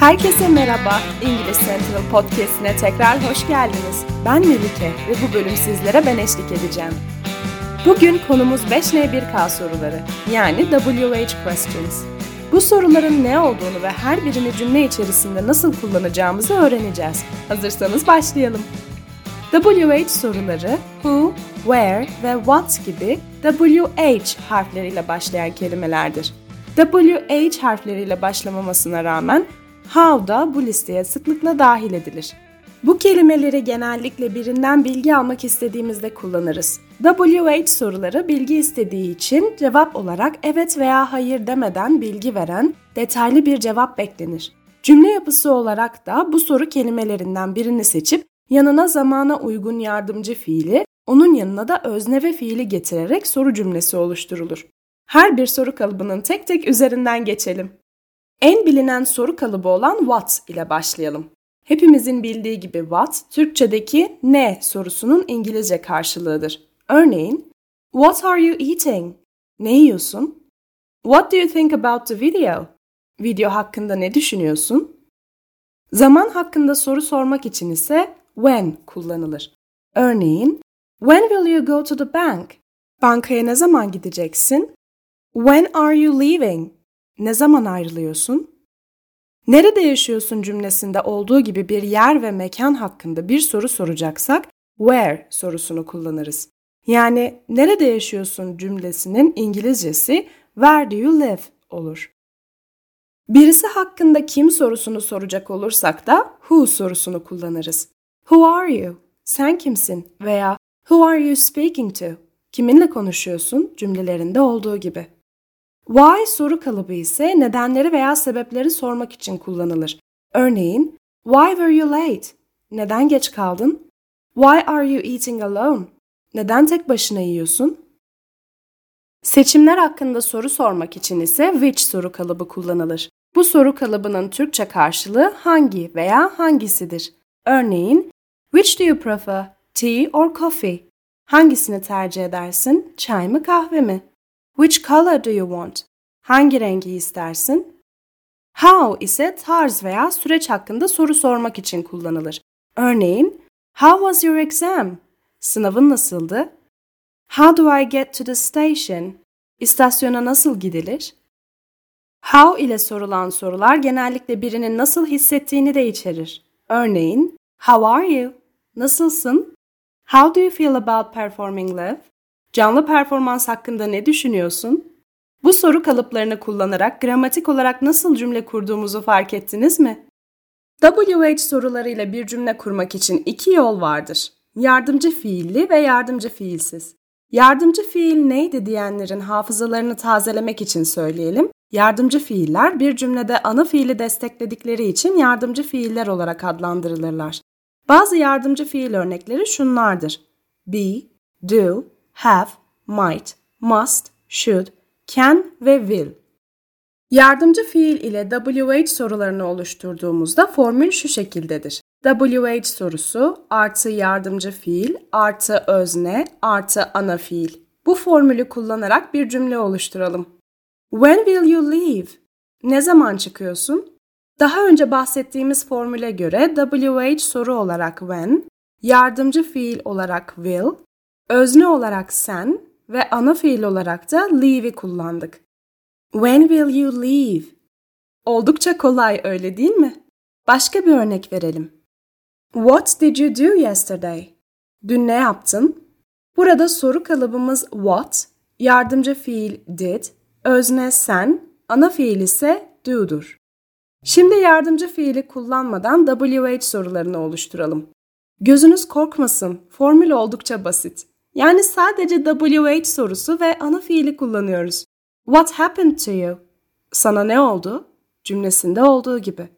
Herkese merhaba. İngiliz Central Podcast'ine tekrar hoş geldiniz. Ben Melike ve bu bölüm sizlere ben eşlik edeceğim. Bugün konumuz 5N1K soruları yani WH questions. Bu soruların ne olduğunu ve her birini cümle içerisinde nasıl kullanacağımızı öğreneceğiz. Hazırsanız başlayalım. WH soruları who, where ve what gibi WH harfleriyle başlayan kelimelerdir. WH harfleriyle başlamamasına rağmen how da bu listeye sıklıkla dahil edilir. Bu kelimeleri genellikle birinden bilgi almak istediğimizde kullanırız. WH soruları bilgi istediği için cevap olarak evet veya hayır demeden bilgi veren detaylı bir cevap beklenir. Cümle yapısı olarak da bu soru kelimelerinden birini seçip yanına zamana uygun yardımcı fiili, onun yanına da özne ve fiili getirerek soru cümlesi oluşturulur. Her bir soru kalıbının tek tek üzerinden geçelim. En bilinen soru kalıbı olan what ile başlayalım. Hepimizin bildiği gibi what, Türkçedeki ne sorusunun İngilizce karşılığıdır. Örneğin, What are you eating? Ne yiyorsun? What do you think about the video? Video hakkında ne düşünüyorsun? Zaman hakkında soru sormak için ise when kullanılır. Örneğin, When will you go to the bank? Bankaya ne zaman gideceksin? When are you leaving? Ne zaman ayrılıyorsun? Nerede yaşıyorsun cümlesinde olduğu gibi bir yer ve mekan hakkında bir soru soracaksak where sorusunu kullanırız. Yani nerede yaşıyorsun cümlesinin İngilizcesi where do you live olur. Birisi hakkında kim sorusunu soracak olursak da who sorusunu kullanırız. Who are you? Sen kimsin? Veya who are you speaking to? Kiminle konuşuyorsun cümlelerinde olduğu gibi. Why soru kalıbı ise nedenleri veya sebepleri sormak için kullanılır. Örneğin, Why were you late? Neden geç kaldın? Why are you eating alone? Neden tek başına yiyorsun? Seçimler hakkında soru sormak için ise which soru kalıbı kullanılır. Bu soru kalıbının Türkçe karşılığı hangi veya hangisidir? Örneğin, Which do you prefer? Tea or coffee? Hangisini tercih edersin? Çay mı kahve mi? Which color do you want? Hangi rengi istersin? How ise tarz veya süreç hakkında soru sormak için kullanılır. Örneğin, How was your exam? Sınavın nasıldı? How do I get to the station? İstasyona nasıl gidilir? How ile sorulan sorular genellikle birinin nasıl hissettiğini de içerir. Örneğin, How are you? Nasılsın? How do you feel about performing live? Canlı performans hakkında ne düşünüyorsun? Bu soru kalıplarını kullanarak gramatik olarak nasıl cümle kurduğumuzu fark ettiniz mi? WH sorularıyla bir cümle kurmak için iki yol vardır. Yardımcı fiilli ve yardımcı fiilsiz. Yardımcı fiil neydi diyenlerin hafızalarını tazelemek için söyleyelim. Yardımcı fiiller bir cümlede ana fiili destekledikleri için yardımcı fiiller olarak adlandırılırlar. Bazı yardımcı fiil örnekleri şunlardır. Be, do, have, might, must, should, can ve will. Yardımcı fiil ile WH sorularını oluşturduğumuzda formül şu şekildedir. WH sorusu artı yardımcı fiil artı özne artı ana fiil. Bu formülü kullanarak bir cümle oluşturalım. When will you leave? Ne zaman çıkıyorsun? Daha önce bahsettiğimiz formüle göre WH soru olarak when, yardımcı fiil olarak will, özne olarak sen ve ana fiil olarak da leave'i kullandık. When will you leave? Oldukça kolay öyle değil mi? Başka bir örnek verelim. What did you do yesterday? Dün ne yaptın? Burada soru kalıbımız what, yardımcı fiil did, özne sen, ana fiil ise do'dur. Şimdi yardımcı fiili kullanmadan WH sorularını oluşturalım. Gözünüz korkmasın, formül oldukça basit. Yani sadece WH sorusu ve ana fiili kullanıyoruz. What happened to you? Sana ne oldu? cümlesinde olduğu gibi.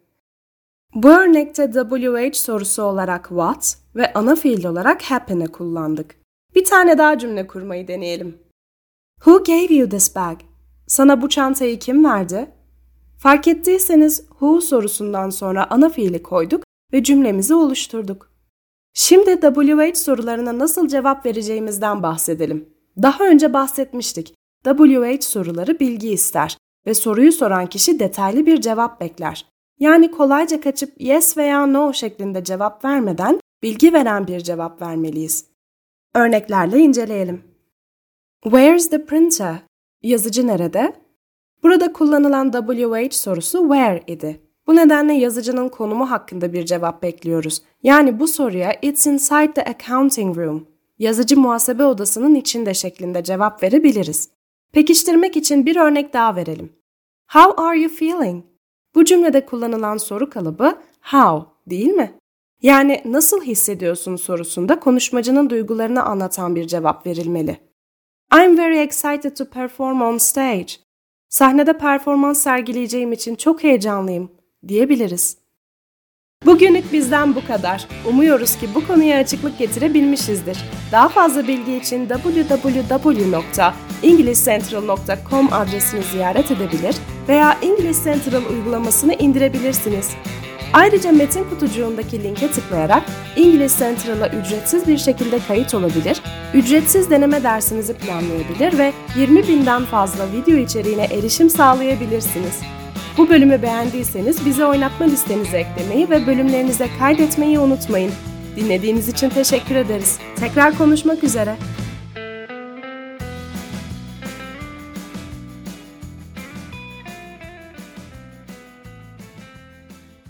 Bu örnekte WH sorusu olarak what ve ana fiil olarak happen'ı kullandık. Bir tane daha cümle kurmayı deneyelim. Who gave you this bag? Sana bu çantayı kim verdi? Fark ettiyseniz who sorusundan sonra ana fiili koyduk ve cümlemizi oluşturduk. Şimdi WH sorularına nasıl cevap vereceğimizden bahsedelim. Daha önce bahsetmiştik. WH soruları bilgi ister ve soruyu soran kişi detaylı bir cevap bekler. Yani kolayca kaçıp yes veya no şeklinde cevap vermeden bilgi veren bir cevap vermeliyiz. Örneklerle inceleyelim. Where's the printer? Yazıcı nerede? Burada kullanılan WH sorusu where idi. Bu nedenle yazıcının konumu hakkında bir cevap bekliyoruz. Yani bu soruya it's inside the accounting room. Yazıcı muhasebe odasının içinde şeklinde cevap verebiliriz. Pekiştirmek için bir örnek daha verelim. How are you feeling? Bu cümlede kullanılan soru kalıbı how değil mi? Yani nasıl hissediyorsun sorusunda konuşmacının duygularını anlatan bir cevap verilmeli. I'm very excited to perform on stage. Sahnede performans sergileyeceğim için çok heyecanlıyım diyebiliriz. Bugünlük bizden bu kadar. Umuyoruz ki bu konuya açıklık getirebilmişizdir. Daha fazla bilgi için www.englishcentral.com adresini ziyaret edebilir veya English Central uygulamasını indirebilirsiniz. Ayrıca metin kutucuğundaki linke tıklayarak İngiliz Central'a ücretsiz bir şekilde kayıt olabilir, ücretsiz deneme dersinizi planlayabilir ve 20 binden fazla video içeriğine erişim sağlayabilirsiniz. Bu bölümü beğendiyseniz bizi oynatma listenize eklemeyi ve bölümlerinize kaydetmeyi unutmayın. Dinlediğiniz için teşekkür ederiz. Tekrar konuşmak üzere.